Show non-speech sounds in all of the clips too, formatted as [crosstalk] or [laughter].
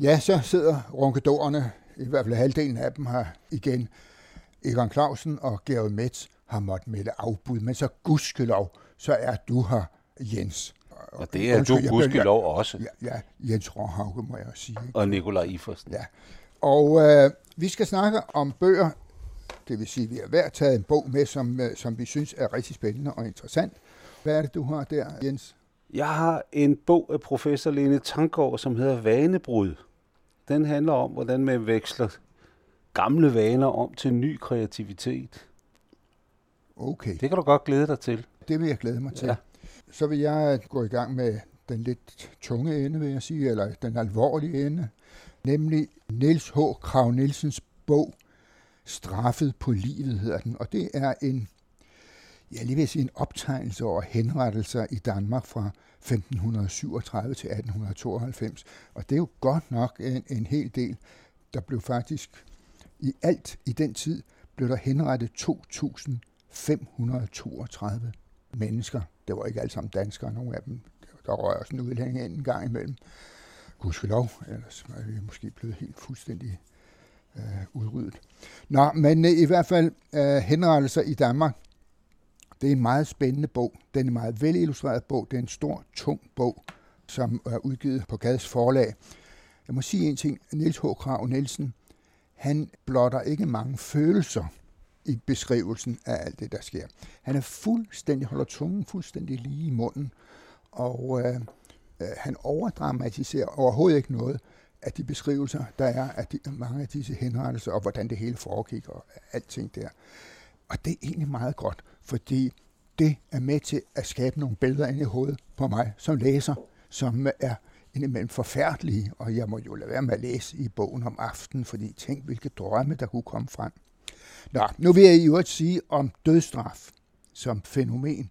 Ja, så sidder ronkedorerne, i hvert fald halvdelen af dem her igen. Egon Clausen og Georg Metz har måttet melde afbud, men så gudskelov, så er du her, Jens. Og det er Undskyld, du gudskelov også. Ja, ja, Jens Råhauke, må jeg sige. Ikke? Og Nikolaj Ifersen. Ja. Og øh, vi skal snakke om bøger, det vil sige, at vi har hver taget en bog med, som, øh, som vi synes er rigtig spændende og interessant. Hvad er det, du har der, Jens? Jeg har en bog af professor Lene Tankgaard, som hedder Vanebrud. Den handler om, hvordan man veksler gamle vaner om til ny kreativitet. Okay. Det kan du godt glæde dig til. Det vil jeg glæde mig til. Ja. Så vil jeg gå i gang med den lidt tunge ende, vil jeg sige, eller den alvorlige ende, nemlig Niels H. Krav Nielsens bog, Straffet på livet hedder den, og det er en, jeg lige vil sige, en optegnelse over henrettelser i Danmark fra 1537 til 1892. Og det er jo godt nok en, en hel del. Der blev faktisk i alt i den tid blev der henrettet 2.532 mennesker. Det var ikke alle sammen danskere, nogle af dem. Der rører også en udlænding en gang imellem. Gudskelov, ellers var vi måske blevet helt fuldstændig øh, udryddet. Nå, men øh, i hvert fald øh, henrettelser i Danmark. Det er en meget spændende bog. Den er en meget velillustreret bog. Det er en stor, tung bog, som er udgivet på Gads forlag. Jeg må sige en ting. Niels H. Krav Nielsen, han blotter ikke mange følelser i beskrivelsen af alt det, der sker. Han er fuldstændig, holder tungen fuldstændig lige i munden, og øh, øh, han overdramatiserer overhovedet ikke noget af de beskrivelser, der er af de, mange af disse henrettelser, og hvordan det hele foregik, og alting der. Og det er egentlig meget godt, fordi det er med til at skabe nogle billeder ind i hovedet på mig som læser, som er indimellem forfærdelige, og jeg må jo lade være med at læse i bogen om aftenen, fordi tænk, hvilke drømme, der kunne komme frem. Nå, nu vil jeg i øvrigt sige om dødstraf som fænomen,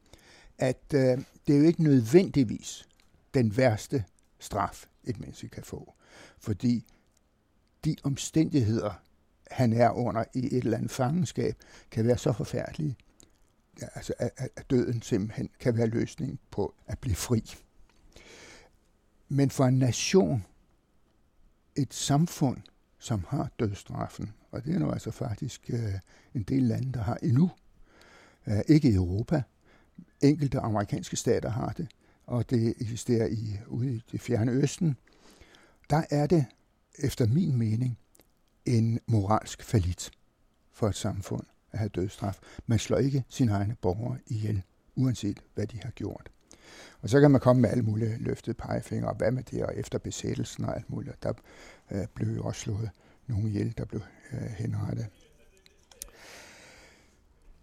at øh, det er jo ikke nødvendigvis den værste straf, et menneske kan få. Fordi de omstændigheder, han er under i et eller andet fangenskab, kan være så forfærdelige, altså at, at døden simpelthen kan være løsningen på at blive fri. Men for en nation, et samfund, som har dødsstraffen, og det er nu altså faktisk øh, en del lande, der har endnu, øh, ikke i Europa, enkelte amerikanske stater har det, og det eksisterer i, ude i det fjerne østen, der er det, efter min mening, en moralsk falit for et samfund at have dødsstraf. Man slår ikke sine egne borgere ihjel, uanset hvad de har gjort. Og så kan man komme med alle mulige løftede pegefingre, og hvad med det, og efter besættelsen og alt muligt. Der øh, blev jo også slået nogle ihjel, der blev øh, henrettet.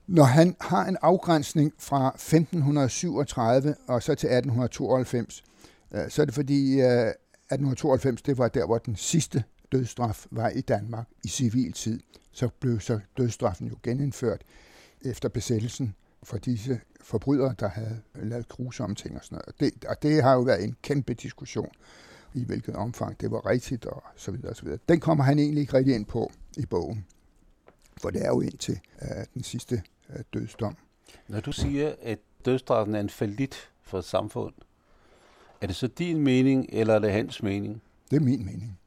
Når han har en afgrænsning fra 1537 og så til 1892, øh, så er det fordi øh, 1892 det var der, hvor den sidste dødsstraf var i Danmark i civil tid. Så blev så dødsstraffen jo genindført efter besættelsen for disse forbrydere, der havde lavet grusomme ting og sådan noget. Det, og det har jo været en kæmpe diskussion i hvilket omfang det var rigtigt og så videre og så videre. Den kommer han egentlig ikke rigtig ind på i bogen, for det er jo indtil uh, den sidste uh, dødsdom. Når du siger, at dødsstraffen er en falit for et samfund, er det så din mening, eller er det hans mening? Det er min mening.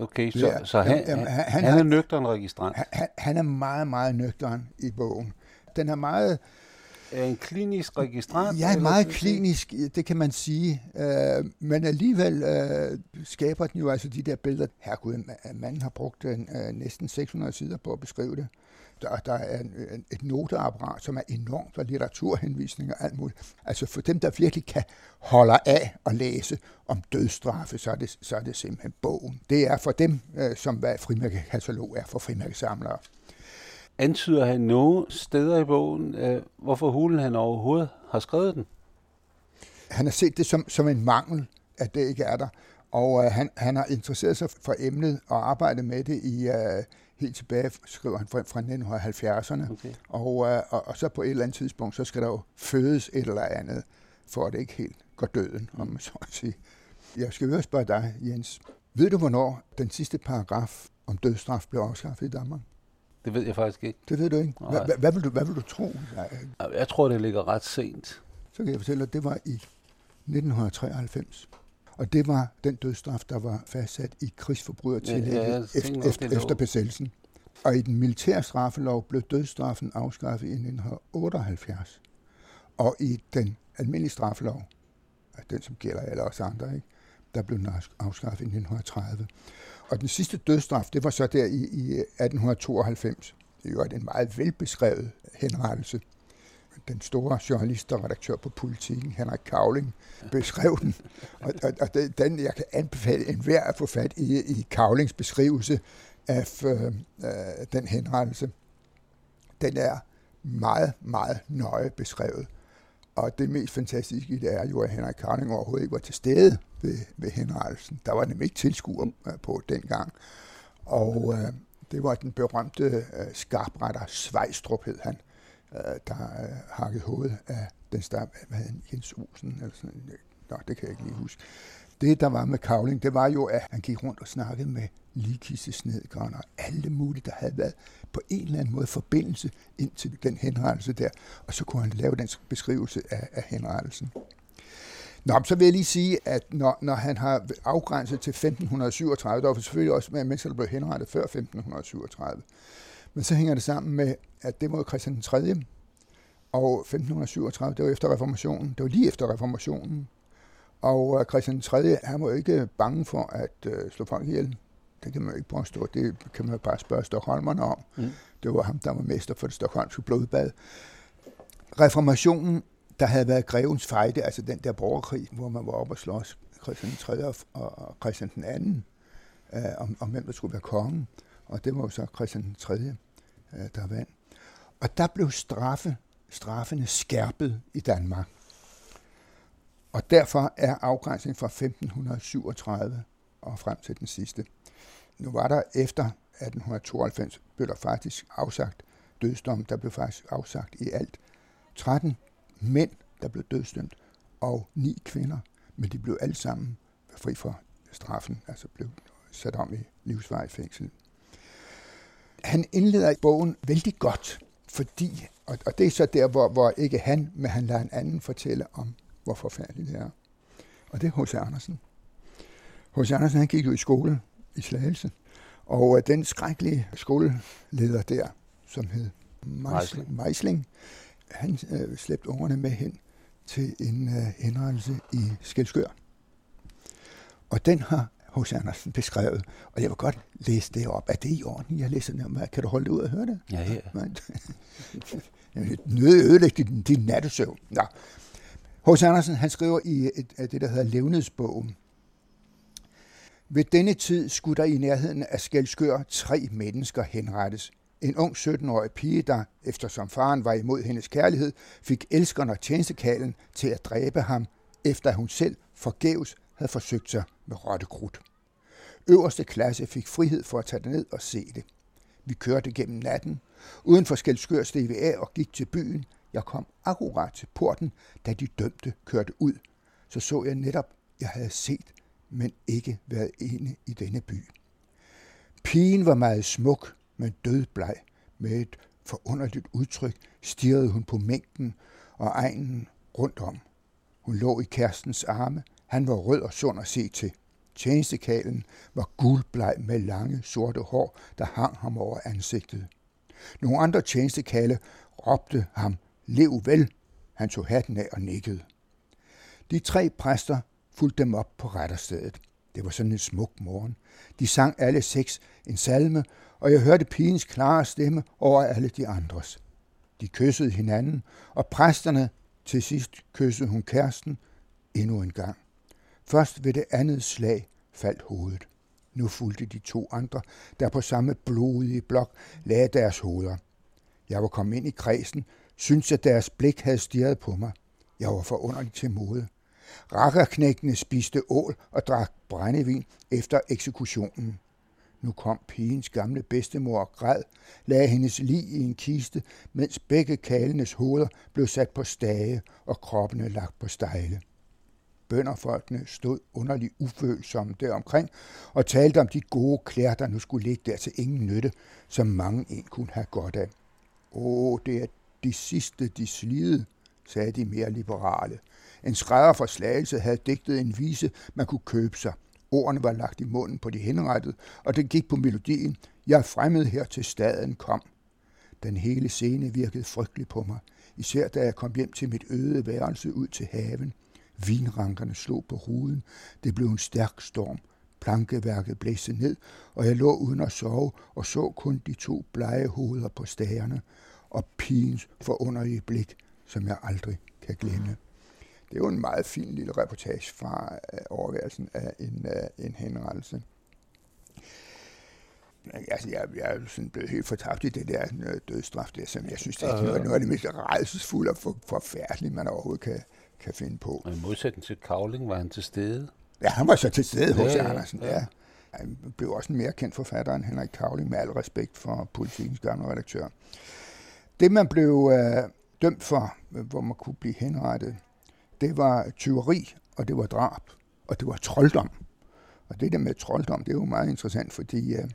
Okay, så, ja, så han, jamen, han, han, han er nøgteren registrant? Han, han er meget, meget nøgteren i bogen. Den er meget er en klinisk registrant? Ja, meget klinisk, det kan man sige. Øh, men alligevel øh, skaber den jo altså de der billeder. Herregud, manden har brugt øh, næsten 600 sider på at beskrive det. Der, der er en, et noteapparat, som er enormt, og litteraturhenvisninger og alt muligt. Altså for dem, der virkelig kan holde af at læse om dødsstraffe, så er det, så er det simpelthen bogen. Det er for dem, øh, som hvad frimærkekatalog er for frimærkesamlere antyder han nogle steder i bogen, øh, hvorfor hulen han overhovedet har skrevet den? Han har set det som, som en mangel, at det ikke er der. Og øh, han, han har interesseret sig for emnet og arbejdet med det i øh, helt tilbage, skriver han, fra, fra 1970'erne. Okay. Og, øh, og, og så på et eller andet tidspunkt, så skal der jo fødes et eller andet, for at det ikke helt går døden, om man så at sige. Jeg skal jo spørge dig, Jens. Ved du, hvornår den sidste paragraf om dødsstraf blev afskaffet i Danmark? Det ved jeg faktisk ikke. Det ved du ikke? Hvad, hvad, hvad, vil, du, hvad vil du tro? Jeg tror, det ligger ret sent. Så kan jeg fortælle dig, at det var i 1993. Og det var den dødsstraf, der var fastsat i krigsforbrydertillægget Ja, ja, efter, efter, efter besættelsen. Og i den militære straffelov blev dødsstraffen afskaffet i 1978. Og i den almindelige straffelov, den som gælder alle os andre, ikke? der blev den afskaffet i 1930. Og den sidste dødsstraf, det var så der i, i 1892. Det var en meget velbeskrevet henrettelse. Den store journalist og redaktør på Politiken, Henrik Kavling, beskrev den. Og, og, og den, jeg kan anbefale enhver at få fat i, i Kavlings beskrivelse af øh, øh, den henrettelse. Den er meget, meget nøje beskrevet. Og det mest fantastiske i det er jo, at Henrik Kavling overhovedet ikke var til stede ved, ved henrettelsen. Der var nemlig ikke tilskuer øh, på dengang. Og øh, det var den berømte øh, skarpretter Svejstrup, hed han, Øh, der øh, hakket hovedet af den stam, hvad hed han, Jens Olsen, eller sådan øh, Nå, det kan jeg ikke lige huske. Det, der var med Kavling, det var jo, at han gik rundt og snakkede med ligkistesnedgrænder og alle mulige, der havde været på en eller anden måde forbindelse ind til den henrettelse der, og så kunne han lave den beskrivelse af, af henrettelsen. Nå, så vil jeg lige sige, at når, når han har afgrænset til 1537, der var selvfølgelig også med mennesker, der blev henrettet før 1537, men så hænger det sammen med, at det var Christian den 3. Og 1537, det var efter reformationen. Det var lige efter reformationen. Og Christian den 3. han var ikke bange for at øh, slå folk ihjel. Det kan man jo ikke påstå. Det kan man jo bare spørge Stockholmerne om. Mm. Det var ham, der var mester for det stokholmske blodbad. Reformationen, der havde været grevens fejde, altså den der borgerkrig, hvor man var oppe og slås Christian den 3. og, Christian den 2. Øh, om, om hvem der skulle være kongen. Og det var jo så Christian den 3. Øh, der vandt. Og der blev straffe, straffene skærpet i Danmark. Og derfor er afgrænsningen fra 1537 og frem til den sidste. Nu var der efter 1892, blev der faktisk afsagt dødsdom. Der blev faktisk afsagt i alt 13 mænd, der blev dødsdømt, og 9 kvinder. Men de blev alle sammen fri for straffen, altså blev sat om i livsvarig fængsel. Han indleder bogen vældig godt, fordi, og, og det er så der, hvor, hvor ikke han, men han lader en anden fortælle om, hvor forfærdeligt det er. Og det er H.C. Andersen. H.C. Andersen han gik jo i skole i Slagelse, og øh, den skrækkelige skoleleder der, som hed Meisling, Meisling han øh, slæbte ungerne med hen til en øh, henrettelse i Skelskør. Og den har H.C. Andersen beskrevet, og jeg vil godt læse det op. Er det i orden, jeg læser det om? Kan du holde det ud og høre det? Ja, [laughs] ja. [laughs] Nød ødelægge din, din nattesøvn. Nå. H.C. Andersen han skriver i et, et, det, der hedder Levnedsbogen. Ved denne tid skulle der i nærheden af Skelskør tre mennesker henrettes. En ung 17-årig pige, der, eftersom faren var imod hendes kærlighed, fik elskeren og tjenestekalen til at dræbe ham, efter hun selv forgæves havde forsøgt sig med rottekrudt. Øverste klasse fik frihed for at tage det ned og se det. Vi kørte gennem natten. Uden for Skelskør steg af og gik til byen. Jeg kom akkurat til porten, da de dømte kørte ud. Så så jeg netop, jeg havde set, men ikke været inde i denne by. Pigen var meget smuk, men dødbleg. Med et forunderligt udtryk stirrede hun på mængden og egnen rundt om. Hun lå i kærestens arme. Han var rød og sund at se til. Tjenestekalen var guldbleg med lange, sorte hår, der hang ham over ansigtet. Nogle andre tjenestekale råbte ham, lev vel. Han tog hatten af og nikkede. De tre præster fulgte dem op på retterstedet. Det var sådan en smuk morgen. De sang alle seks en salme, og jeg hørte pigens klare stemme over alle de andres. De kyssede hinanden, og præsterne til sidst kyssede hun kæresten endnu en gang. Først ved det andet slag faldt hovedet. Nu fulgte de to andre, der på samme blodige blok lagde deres hoveder. Jeg var kommet ind i kredsen, syntes at deres blik havde stirret på mig. Jeg var forunderlig til mode. Rakkerknægtene spiste ål og drak brændevin efter eksekutionen. Nu kom pigens gamle bedstemor og græd, lagde hendes lig i en kiste, mens begge kalenes hoveder blev sat på stage og kroppene lagt på stejle. Bønderfolkene stod underligt ufølsomme deromkring og talte om de gode klæder, der nu skulle ligge der til ingen nytte, som mange en kunne have godt af. Åh, det er de sidste, de slide, sagde de mere liberale. En skrædder fra Slagelse havde digtet en vise, man kunne købe sig. Ordene var lagt i munden på de henrettede, og det gik på melodien, jeg er fremmed her til staden kom. Den hele scene virkede frygtelig på mig, især da jeg kom hjem til mit øde værelse ud til haven. Vinrankerne slog på ruden. Det blev en stærk storm. Plankeværket blæste ned, og jeg lå uden at sove og så kun de to blege hoveder på stagerne og pigens forunderlige blik, som jeg aldrig kan glemme. Det er jo en meget fin lille reportage fra øh, overværelsen af en, uh, en henrettelse. Altså, jeg, jeg er sådan blevet helt fortabt i det der øh, dødstraf, der, som jeg synes, det er noget, noget af det mest rejsesfulde og for, forfærdelige, man overhovedet kan, kan finde på. Og i modsætning til Kavling var han til stede. Ja, han var så til stede hos ja, Andersen, ja. ja. Han blev også en mere kendt forfatter end Henrik Kavling, med al respekt for politikens gamle redaktør. Det, man blev øh, dømt for, hvor man kunne blive henrettet, det var tyveri, og det var drab, og det var trolddom. Og det der med trolddom, det er jo meget interessant, fordi øh,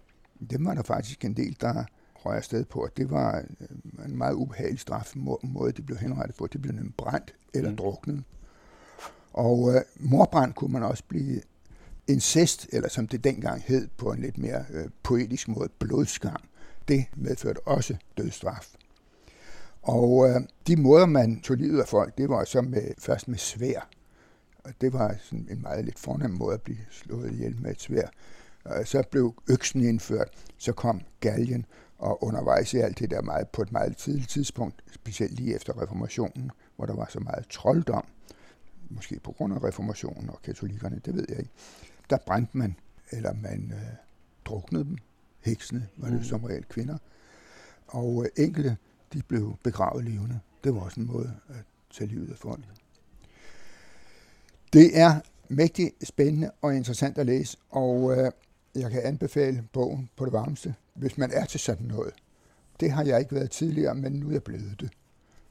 det var der faktisk en del, der røg afsted på, at det var øh, en meget ubehagelig straf, måde det blev henrettet på. Det blev nemlig brændt eller mm. druknet. Og øh, morbrand kunne man også blive incest, eller som det dengang hed på en lidt mere øh, poetisk måde, blodskam. Det medførte også dødsstraf. Og øh, de måder, man tog livet af folk, det var så med, først med svær. Og det var sådan en meget lidt fornem måde at blive slået ihjel med et svær. Og så blev øksen indført, så kom galgen, og undervejs i alt det der meget, på et meget tidligt tidspunkt, specielt lige efter reformationen, hvor der var så meget trolddom, måske på grund af reformationen og katolikkerne, det ved jeg ikke, der brændte man, eller man øh, druknede dem. Heksene var det mm. som regel kvinder. Og øh, enkelte, de blev begravet levende. Det var også en måde at tage livet af folk. Det er mægtig spændende og interessant at læse, og øh, jeg kan anbefale bogen på det varmeste, hvis man er til sådan noget. Det har jeg ikke været tidligere, men nu er jeg blevet det.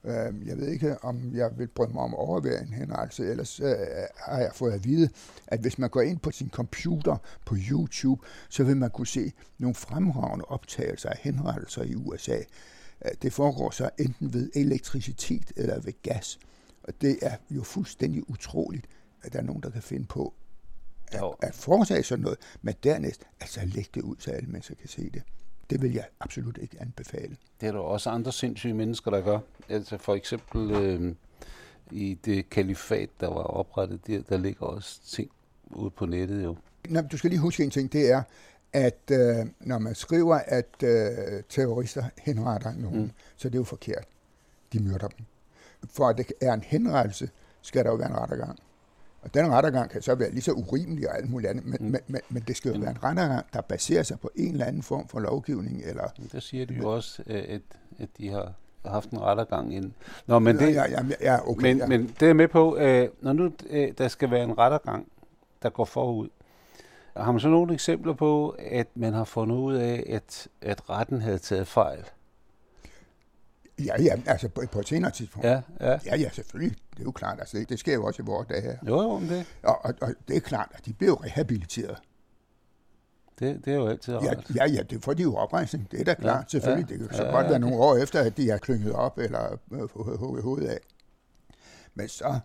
Øh, jeg ved ikke, om jeg vil mig om at overvære en henrettelse, ellers øh, har jeg fået at vide, at hvis man går ind på sin computer på YouTube, så vil man kunne se nogle fremragende optagelser af henrettelser i USA. Øh, det foregår så enten ved elektricitet eller ved gas. Og det er jo fuldstændig utroligt, at der er nogen, der kan finde på at, at foretage sådan noget, men dernæst altså lægge det ud, så alle mennesker kan se det. Det vil jeg absolut ikke anbefale. Det er der også andre sindssyge mennesker, der gør. Altså for eksempel øh, i det kalifat, der var oprettet, der, der ligger også ting ude på nettet jo. Nå, du skal lige huske en ting, det er, at øh, når man skriver, at øh, terrorister henretter nogen, mm. så det er jo forkert. De myrder dem. For at det er en henrettelse, skal der jo være en rettergang. Og den rettergang kan så være lige så urimelig og alt muligt andet, men, mm. men, men, men det skal jo mm. være en rettergang, der baserer sig på en eller anden form for lovgivning. Eller, det siger de jo også, at, at de har haft en rettergang ind. Nå, men det, ja, ja, ja, okay, men, ja. men det er med på, at når nu der skal være en rettergang, der går forud, har man så nogle eksempler på, at man har fundet ud af, at, at retten havde taget fejl? Ja, ja, altså på, på et senere tidspunkt. Ja, ja. Ja, ja, selvfølgelig. Det er jo klart. Altså, det, det sker jo også i vores dage her. Jo, jo, det. Og, og, og det er klart, at de bliver rehabiliteret. Det, det er jo altid ja, ja, ja, det får de jo oprejsning. Det er da klart, ja, selvfølgelig. Ja, det kan så ja, godt ja, være nogle år efter, at de har klynget op eller fået hugget hovedet af. Men så...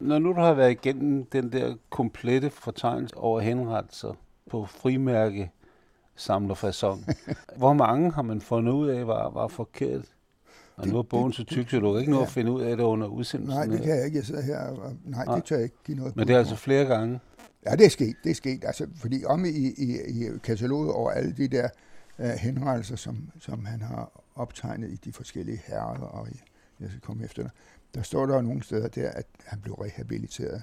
Når nu du har været igennem den der komplette fortegnelse over henrettelser på frimærke samlerfasong, [laughs] hvor mange har man fundet ud af, var, var forkert? Og nu er bogen så tyk, så du kan ikke nå ja. at finde ud af det under udsendelsen. Nej, det kan jeg ikke. Jeg sidder her og, nej, nej, det tør jeg ikke give noget Men det er altså flere gange? Ja, det er sket. Det er sket. Altså, fordi om i, i, i kataloget over alle de der uh, henrettelser, som, som han har optegnet i de forskellige herrer, og i, jeg skal komme efter det, der står der nogle steder der, at han blev rehabiliteret.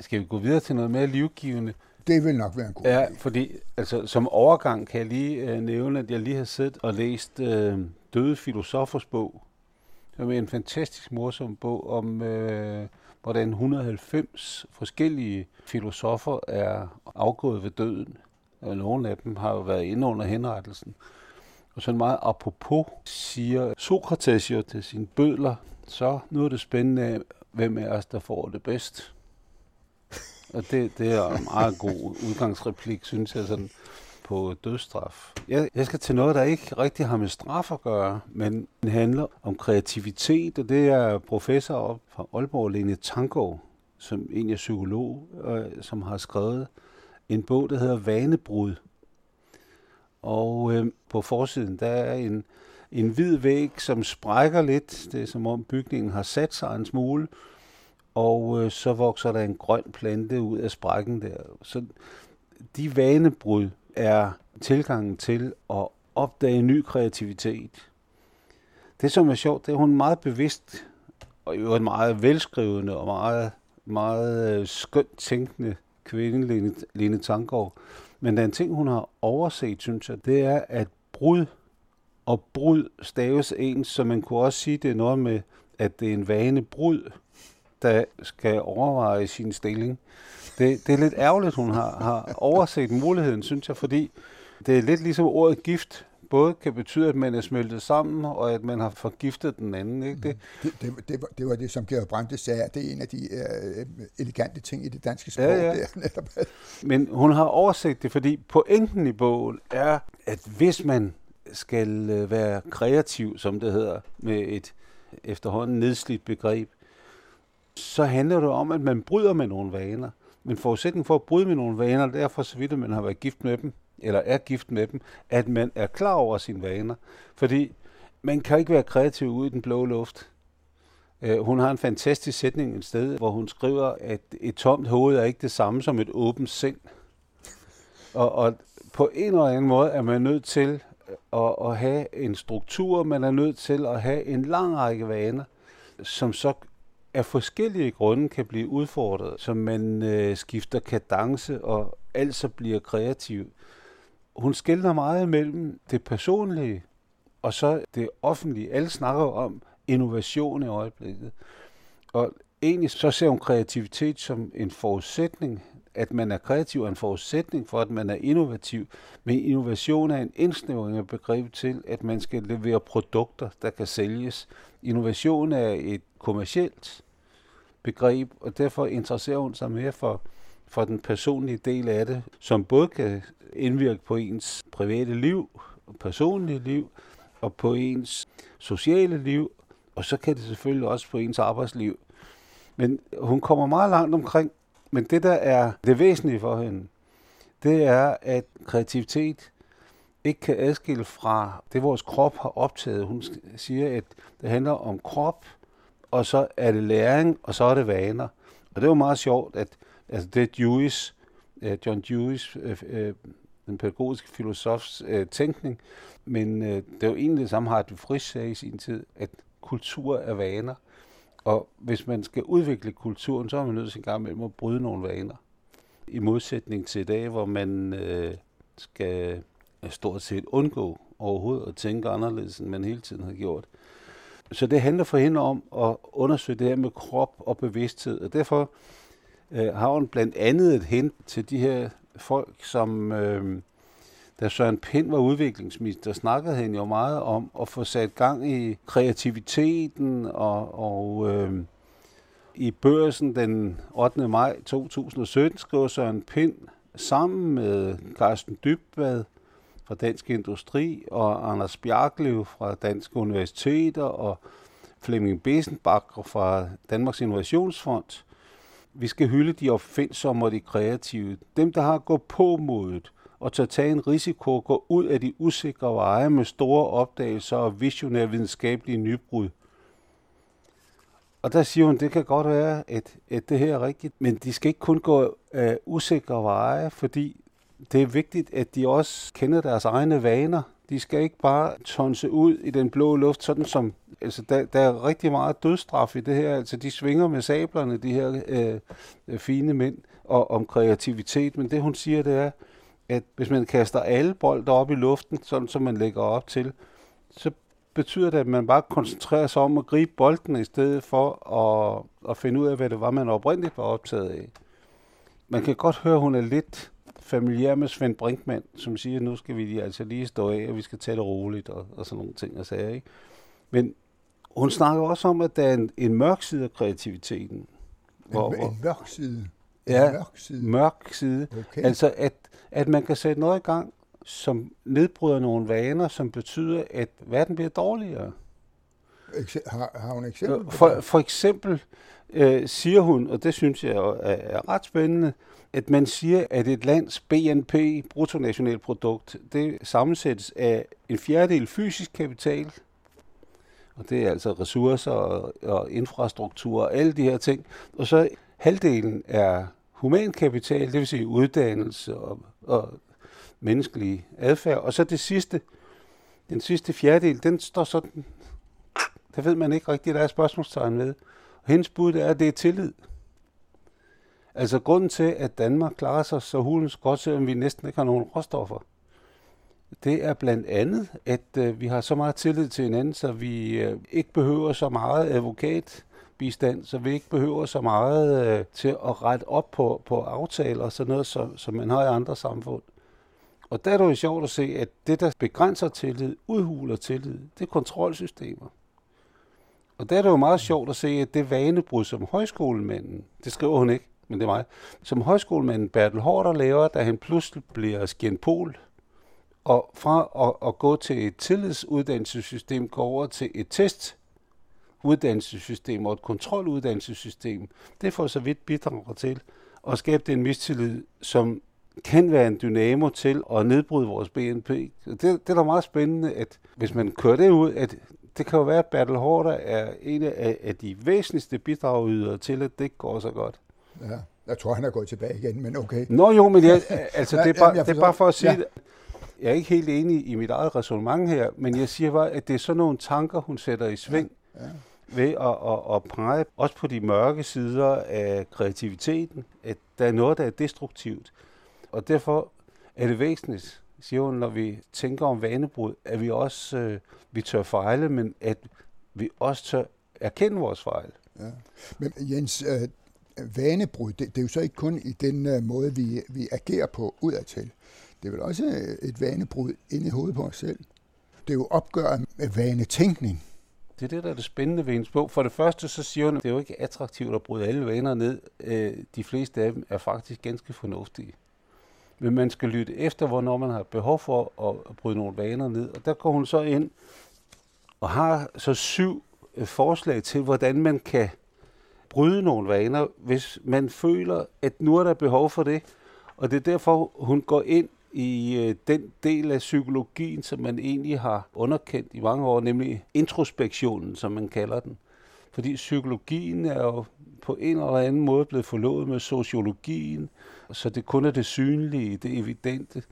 Skal vi gå videre til noget mere livgivende? Det vil nok være en god Ja, idé. fordi altså, som overgang kan jeg lige øh, nævne, at jeg lige har siddet og læst øh, Døde Filosofers bog. Det er en fantastisk morsom bog om, øh, hvordan 190 forskellige filosofer er afgået ved døden. Og nogle af dem har jo været inde under henrettelsen. Og sådan meget apropos siger Sokrates jo til sine bødler, så nu er det spændende, hvem af os, der får det bedst. Og det, det er en meget god udgangsreplik, synes jeg. Sådan på dødsstraf. Jeg, jeg skal til noget, der ikke rigtig har med straf at gøre, men det handler om kreativitet, og det er professor op fra Aalborg, Lene Tango, som egentlig er psykolog, øh, som har skrevet en bog, der hedder Vanebrud. Og øh, på forsiden, der er en, en hvid væg, som sprækker lidt. Det er som om bygningen har sat sig en smule. Og øh, så vokser der en grøn plante ud af sprækken der. Så de vanebrud er tilgangen til at opdage ny kreativitet. Det, som er sjovt, det er, hun meget bevidst, og jo en meget velskrivende og meget, meget øh, skønt tænkende kvinde, Lene, Lene Tanggaard. Men den ting, hun har overset, synes jeg, det er, at brud og brud staves ens, så man kunne også sige, det er noget med, at det er en vane brud, der skal overveje sin stilling. Det, det er lidt ærgerligt, hun har, har overset muligheden, synes jeg, fordi det er lidt ligesom ordet gift både kan betyde, at man er smeltet sammen, og at man har forgiftet den anden. Ikke? Det, det, det, det, var, det var det, som Georg Brandt sagde, det er en af de uh, elegante ting i det danske sprog. Ja, ja. Det netop. Men hun har overset det, fordi pointen i bogen er, at hvis man skal øh, være kreativ, som det hedder, med et efterhånden nedslidt begreb, så handler det om, at man bryder med nogle vaner. Men forudsætningen for at bryde med nogle vaner, det er for så vidt, at man har været gift med dem, eller er gift med dem, at man er klar over sine vaner. Fordi man kan ikke være kreativ ude i den blå luft. Uh, hun har en fantastisk sætning et sted, hvor hun skriver, at et tomt hoved er ikke det samme som et åbent sind. Og, og på en eller anden måde er man nødt til at, at have en struktur, man er nødt til at have en lang række vaner, som så af forskellige grunde kan blive udfordret, så man øh, skifter kadence og altså bliver kreativ. Hun skældner meget mellem det personlige og så det offentlige. Alle snakker om innovation i øjeblikket. Og egentlig så ser hun kreativitet som en forudsætning, at man er kreativ er en forudsætning for, at man er innovativ. Men innovation er en indsnævring af begrebet til, at man skal levere produkter, der kan sælges. Innovation er et kommercielt begreb, og derfor interesserer hun sig mere for, for den personlige del af det, som både kan indvirke på ens private liv, personlige liv, og på ens sociale liv, og så kan det selvfølgelig også på ens arbejdsliv. Men hun kommer meget langt omkring, men det der er det væsentlige for hende, det er, at kreativitet ikke kan adskille fra det, vores krop har optaget. Hun siger, at det handler om krop, og så er det læring, og så er det vaner. Og det var meget sjovt, at altså det Dewey's, øh, John Dewey's, øh, øh, den pædagogiske filosofs tænkning, men det er jo egentlig det samme, Hartwig Frisch sagde i sin tid, at kultur er vaner. Og hvis man skal udvikle kulturen, så er man nødt til en gang imellem at bryde nogle vaner. I modsætning til i dag, hvor man øh, skal stort set undgå overhovedet at tænke anderledes, end man hele tiden har gjort. Så det handler for hende om at undersøge det her med krop og bevidsthed, og derfor øh, har hun blandt andet et hint til de her folk, som øh, da Søren Pind var udviklingsminister, snakkede han jo meget om at få sat gang i kreativiteten og, og øh, i børsen den 8. maj 2017 skriver Søren Pind sammen med Carsten Dybvad fra Dansk Industri, og Anders Bjarklev fra Danske Universiteter, og Flemming Besenbakker fra Danmarks Innovationsfond. Vi skal hylde de opfindsomme og de kreative. Dem, der har gået på modet og tør at tage en risiko og gå ud af de usikre veje med store opdagelser og visionære videnskabelige nybrud. Og der siger hun, det kan godt være, at, at det her er rigtigt, men de skal ikke kun gå af usikre veje, fordi det er vigtigt, at de også kender deres egne vaner. De skal ikke bare tonse ud i den blå luft, sådan som, altså der, der er rigtig meget dødstraf i det her, altså de svinger med sablerne, de her øh, fine mænd, og om kreativitet, men det hun siger, det er, at hvis man kaster alle bolde op i luften, sådan som man lægger op til, så betyder det, at man bare koncentrerer sig om at gribe bolden i stedet for at, at finde ud af, hvad det var, man oprindeligt var optaget af. Man kan godt høre, at hun er lidt familiær med Svend Brinkmann, som siger, at nu skal vi altså lige stå af, og vi skal tage det roligt, og, og sådan nogle ting og sager. Ikke? Men hun snakker også om, at der er en, en mørk side af kreativiteten. En, hvor, en mørk side? Ja, mørk side. Mørk side. Okay. Altså, at, at man kan sætte noget i gang, som nedbryder nogle vaner, som betyder, at verden bliver dårligere. Har, har hun eksempel? For, for eksempel øh, siger hun, og det synes jeg er, er ret spændende, at man siger, at et lands BNP, bruttonationalprodukt, det sammensættes af en fjerdedel fysisk kapital, og det er altså ressourcer og, og infrastruktur og alle de her ting, og så halvdelen er humankapital, det vil sige uddannelse og, og menneskelig adfærd, og så det sidste, den sidste fjerdedel, den står sådan, der ved man ikke rigtigt, der er spørgsmålstegn med. Og hendes bud er, at det er tillid. Altså grunden til, at Danmark klarer sig så hulens godt, selvom vi næsten ikke har nogen råstoffer, det er blandt andet, at øh, vi har så meget tillid til hinanden, så vi øh, ikke behøver så meget advokat udviklingsbistand, så vi ikke behøver så meget øh, til at rette op på, på aftaler og sådan noget, som, som man har i andre samfund. Og der er det jo sjovt at se, at det, der begrænser tillid, udhuler tillid, det er kontrolsystemer. Og der er det jo meget sjovt at se, at det vanebrud, som højskolemanden, det skriver hun ikke, men det er mig, som højskolemanden Bertel Hårder laver, da han pludselig bliver skjentpol, og fra at, at gå til et tillidsuddannelsessystem, går over til et test uddannelsessystem og et kontroluddannelsessystem, det får så vidt bidrager til at skabe den mistillid, som kan være en dynamo til at nedbryde vores BNP. Det, det er da meget spændende, at hvis man kører det ud, at det kan jo være, at Bertel Hårder er en af, af de væsentligste bidragydere til, at det ikke går så godt. Ja, jeg tror, han er gået tilbage igen, men okay. Nå jo, men jeg, [laughs] altså, det, er bare, det er bare for at sige, ja. jeg er ikke helt enig i mit eget resonemang her, men jeg siger bare, at det er sådan nogle tanker, hun sætter i sving. Ja. Ja ved at, at, at pege også på de mørke sider af kreativiteten, at der er noget, der er destruktivt. Og derfor er det væsentligt, siger hun, når vi tænker om vanebrud, at vi også øh, vi tør fejle, men at vi også tør erkende vores fejl. Ja. Men Jens, øh, vanebrud, det, det er jo så ikke kun i den øh, måde, vi, vi agerer på udadtil. Det er vel også et vanebrud inde i hovedet på os selv. Det er jo opgøret med vanetænkning. Det er det, der er det spændende ved hendes bog. For det første, så siger hun, at det er jo ikke attraktivt at bryde alle vaner ned. Øh, de fleste af dem er faktisk ganske fornuftige. Men man skal lytte efter, hvornår man har behov for at bryde nogle vaner ned. Og der går hun så ind og har så syv øh, forslag til, hvordan man kan bryde nogle vaner, hvis man føler, at nu er der behov for det. Og det er derfor, hun går ind i øh, den del af psykologien, som man egentlig har underkendt i mange år, nemlig introspektionen, som man kalder den. Fordi psykologien er jo på en eller anden måde blevet forlovet med sociologien, så det kun er det synlige, det evidente,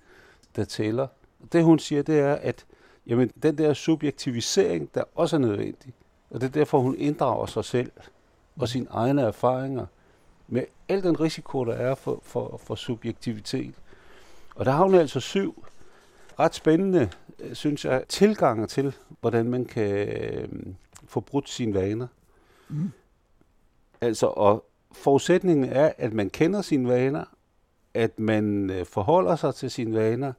der tæller. Det hun siger, det er, at jamen, den der subjektivisering, der også er nødvendig, og det er derfor, hun inddrager sig selv og sine egne erfaringer med al den risiko, der er for, for, for subjektivitet. Og der har hun altså syv ret spændende, øh, synes jeg, tilgange til, hvordan man kan øh, få brudt sine vaner. Mm. Altså, og forudsætningen er, at man kender sine vaner, at man øh, forholder sig til sine vaner,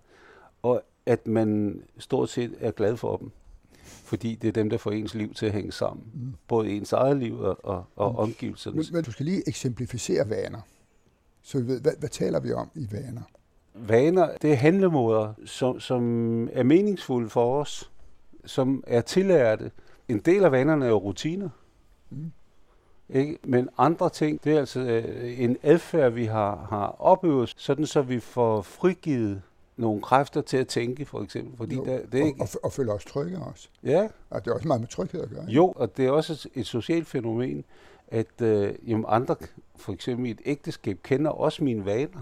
og at man stort set er glad for dem. Fordi det er dem, der får ens liv til at hænge sammen. Mm. Både ens eget liv og, og, og mm. omgivelserne. Men, men du skal lige eksemplificere vaner. Så vi ved, hvad, hvad taler vi om i vaner? Vaner, det er handlemåder, som, som er meningsfulde for os, som er tillærte. En del af vanerne er jo rutiner. Mm. Ikke? Men andre ting, det er altså øh, en adfærd, vi har, har opøvet, sådan så vi får frigivet nogle kræfter til at tænke, for eksempel. Fordi jo, der, det er ikke... og, og, og føle os trygge også. Ja. Og det er også meget med tryghed at gøre. Ikke? Jo, og det er også et, et socialt fænomen, at øh, jamen andre, for eksempel i et ægteskab, kender også mine vaner.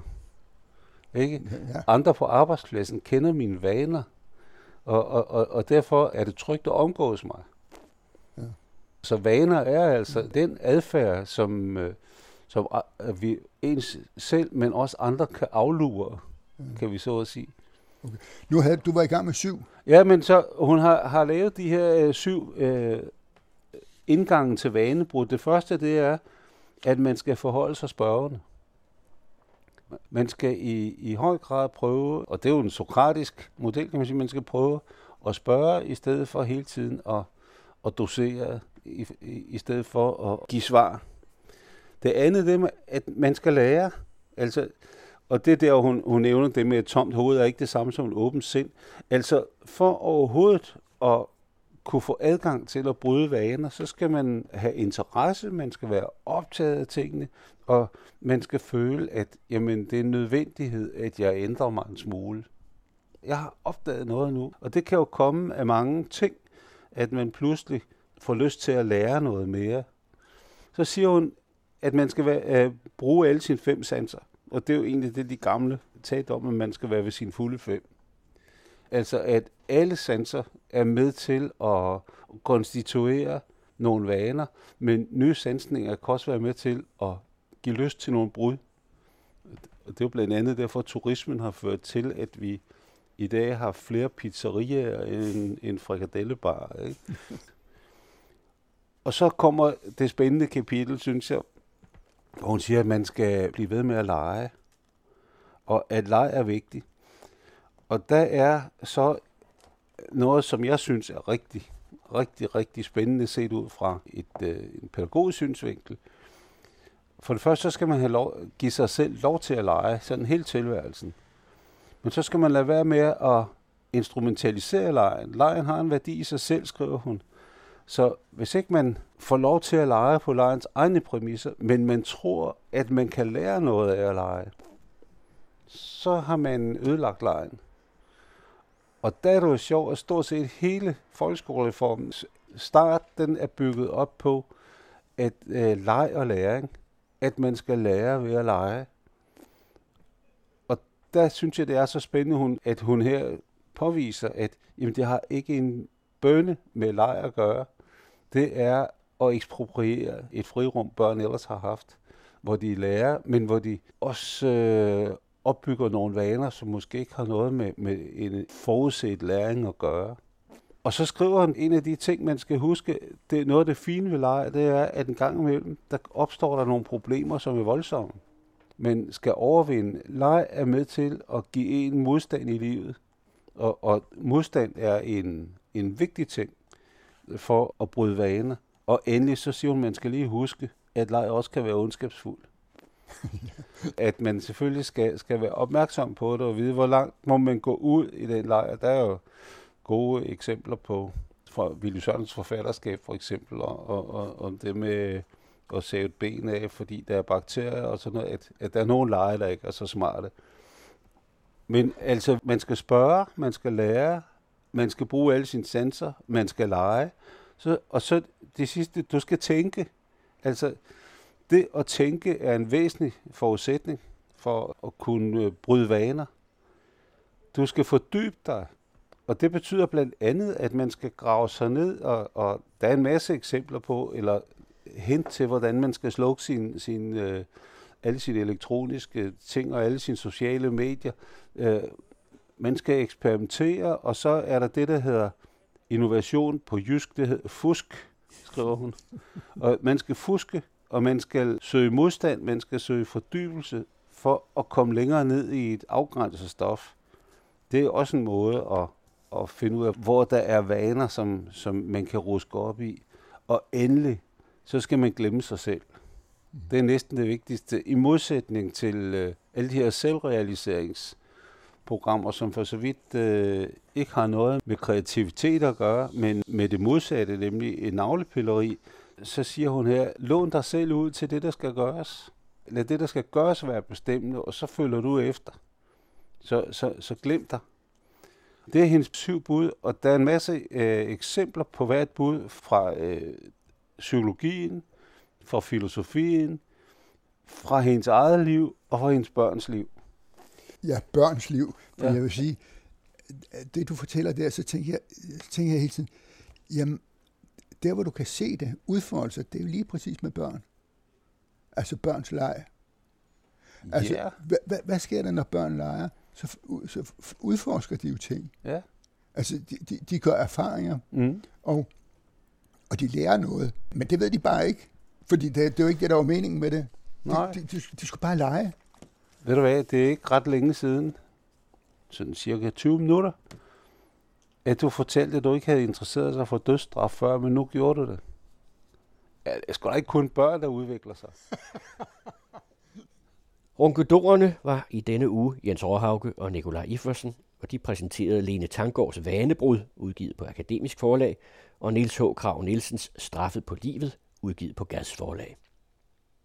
Ikke? Ja. Andre på arbejdspladsen kender mine vaner. Og, og, og, og derfor er det trygt at omgås mig. Så vaner er altså mm. den adfærd, som, øh, som øh, vi ens selv, men også andre kan aflure, mm. kan vi så at sige. Okay. Nu havde du var i gang med syv. Ja, men så hun har, har lavet de her øh, syv øh, indgange til vanebrud. Det første, det er, at man skal forholde sig spørgende. Man skal i, i høj grad prøve, og det er jo en sokratisk model, kan man sige, man skal prøve at spørge, i stedet for hele tiden at, at dosere i, i stedet for at give svar. Det andet det med, at man skal lære. Altså, Og det der, hun, hun nævner det med et tomt hoved, er ikke det samme som et åbent sind. Altså, for overhovedet at kunne få adgang til at bryde vaner, så skal man have interesse, man skal være optaget af tingene, og man skal føle, at jamen, det er en nødvendighed, at jeg ændrer mig en smule. Jeg har opdaget noget nu, og det kan jo komme af mange ting, at man pludselig får lyst til at lære noget mere. Så siger hun, at man skal være, uh, bruge alle sine fem sanser. Og det er jo egentlig det, de gamle talte om, at man skal være ved sine fulde fem. Altså at alle sanser er med til at konstituere nogle vaner, men nye sansninger kan også være med til at give lyst til nogle brud. Og det er jo blandt andet derfor, at turismen har ført til, at vi i dag har flere pizzerier end, end frikadellebar. Ikke? og så kommer det spændende kapitel, synes jeg, hvor hun siger, at man skal blive ved med at lege, og at lege er vigtigt. Og der er så noget, som jeg synes er rigtig, rigtig, rigtig spændende set ud fra et, øh, en pædagogisk synsvinkel. For det første, så skal man have lov, give sig selv lov til at lege, sådan hele tilværelsen. Men så skal man lade være med at instrumentalisere lejen. Lejen har en værdi i sig selv, skriver hun. Så hvis ikke man får lov til at lege på lejens egne præmisser, men man tror, at man kan lære noget af at lege, så har man ødelagt lejen. Og der er det jo sjovt, at stort set hele folkeskolereformens start, den er bygget op på, at øh, leg og læring, at man skal lære ved at lege. Og der synes jeg, det er så spændende, hun, at hun her påviser, at jamen, det har ikke en bønne med leg at gøre. Det er at ekspropriere et frirum, børn ellers har haft, hvor de lærer, men hvor de også øh, opbygger nogle vaner, som måske ikke har noget med, med en forudset læring at gøre. Og så skriver han, en af de ting, man skal huske, det er noget af det fine ved leje, det er, at en gang imellem, der opstår der nogle problemer, som er voldsomme. Men skal overvinde. Leg er med til at give en modstand i livet. Og, og modstand er en, en vigtig ting for at bryde vaner. Og endelig så siger hun, man skal lige huske, at leg også kan være ondskabsfuld. [laughs] at man selvfølgelig skal, skal være opmærksom på det og vide, hvor langt må man gå ud i den lejr. Der er jo gode eksempler på fra Willy Sørens forfatterskab for eksempel, og, og, og, og det med at sæve et ben af, fordi der er bakterier og sådan noget, at, at der er nogle lejre, der ikke er så smarte. Men altså, man skal spørge, man skal lære, man skal bruge alle sine sanser, man skal lege, så, og så det sidste, du skal tænke. Altså, det at tænke er en væsentlig forudsætning for at kunne øh, bryde vaner. Du skal fordybe dig, og det betyder blandt andet, at man skal grave sig ned, og, og der er en masse eksempler på, eller hint til, hvordan man skal slukke sin, sin, øh, alle sine elektroniske ting og alle sine sociale medier. Øh, man skal eksperimentere, og så er der det, der hedder innovation på jysk, det hedder fusk, skriver hun. [laughs] Og man skal fuske, og man skal søge modstand, man skal søge fordybelse for at komme længere ned i et afgrænset stof. Det er også en måde at, at finde ud af, hvor der er vaner, som, som man kan ruske op i. Og endelig, så skal man glemme sig selv. Det er næsten det vigtigste. I modsætning til øh, alle de her selvrealiseringsprogrammer, som for så vidt øh, ikke har noget med kreativitet at gøre, men med det modsatte, nemlig en navlepilleri, så siger hun her, lån dig selv ud til det, der skal gøres. Lad det, der skal gøres, være bestemmende, og så følger du efter. Så, så, så glem dig. Det er hendes syv bud, og der er en masse øh, eksempler på hvert bud fra øh, psykologien, fra filosofien, fra hendes eget liv og fra hendes børns liv. Ja, børns liv. For ja. jeg vil sige, det du fortæller der, så tænker jeg, tænker jeg hele tiden, jamen, der hvor du kan se det, udfoldelse, det er jo lige præcis med børn. Altså børns leg. Altså, yeah. hvad, hvad, hvad sker der, når børn leger? Så, så udforsker de jo ting. Ja. Yeah. Altså, de, de, de gør erfaringer, mm. og, og de lærer noget. Men det ved de bare ikke, fordi det, det er jo ikke det, der var meningen med det. Nej. De, de, de skulle bare lege. Ved du hvad, det er ikke ret længe siden, sådan cirka 20 minutter, at du fortalte, at du ikke havde interesseret sig for dødsstraf før, men nu gjorde du det. Ja, det er sgu da ikke kun børn, der udvikler sig. [laughs] Runkedorerne var i denne uge Jens Råhauke og Nikolaj Iversen, og de præsenterede Lene Tangårds Vanebrud, udgivet på Akademisk Forlag, og Niels H. Krav Nielsens Straffet på livet, udgivet på Gads Forlag.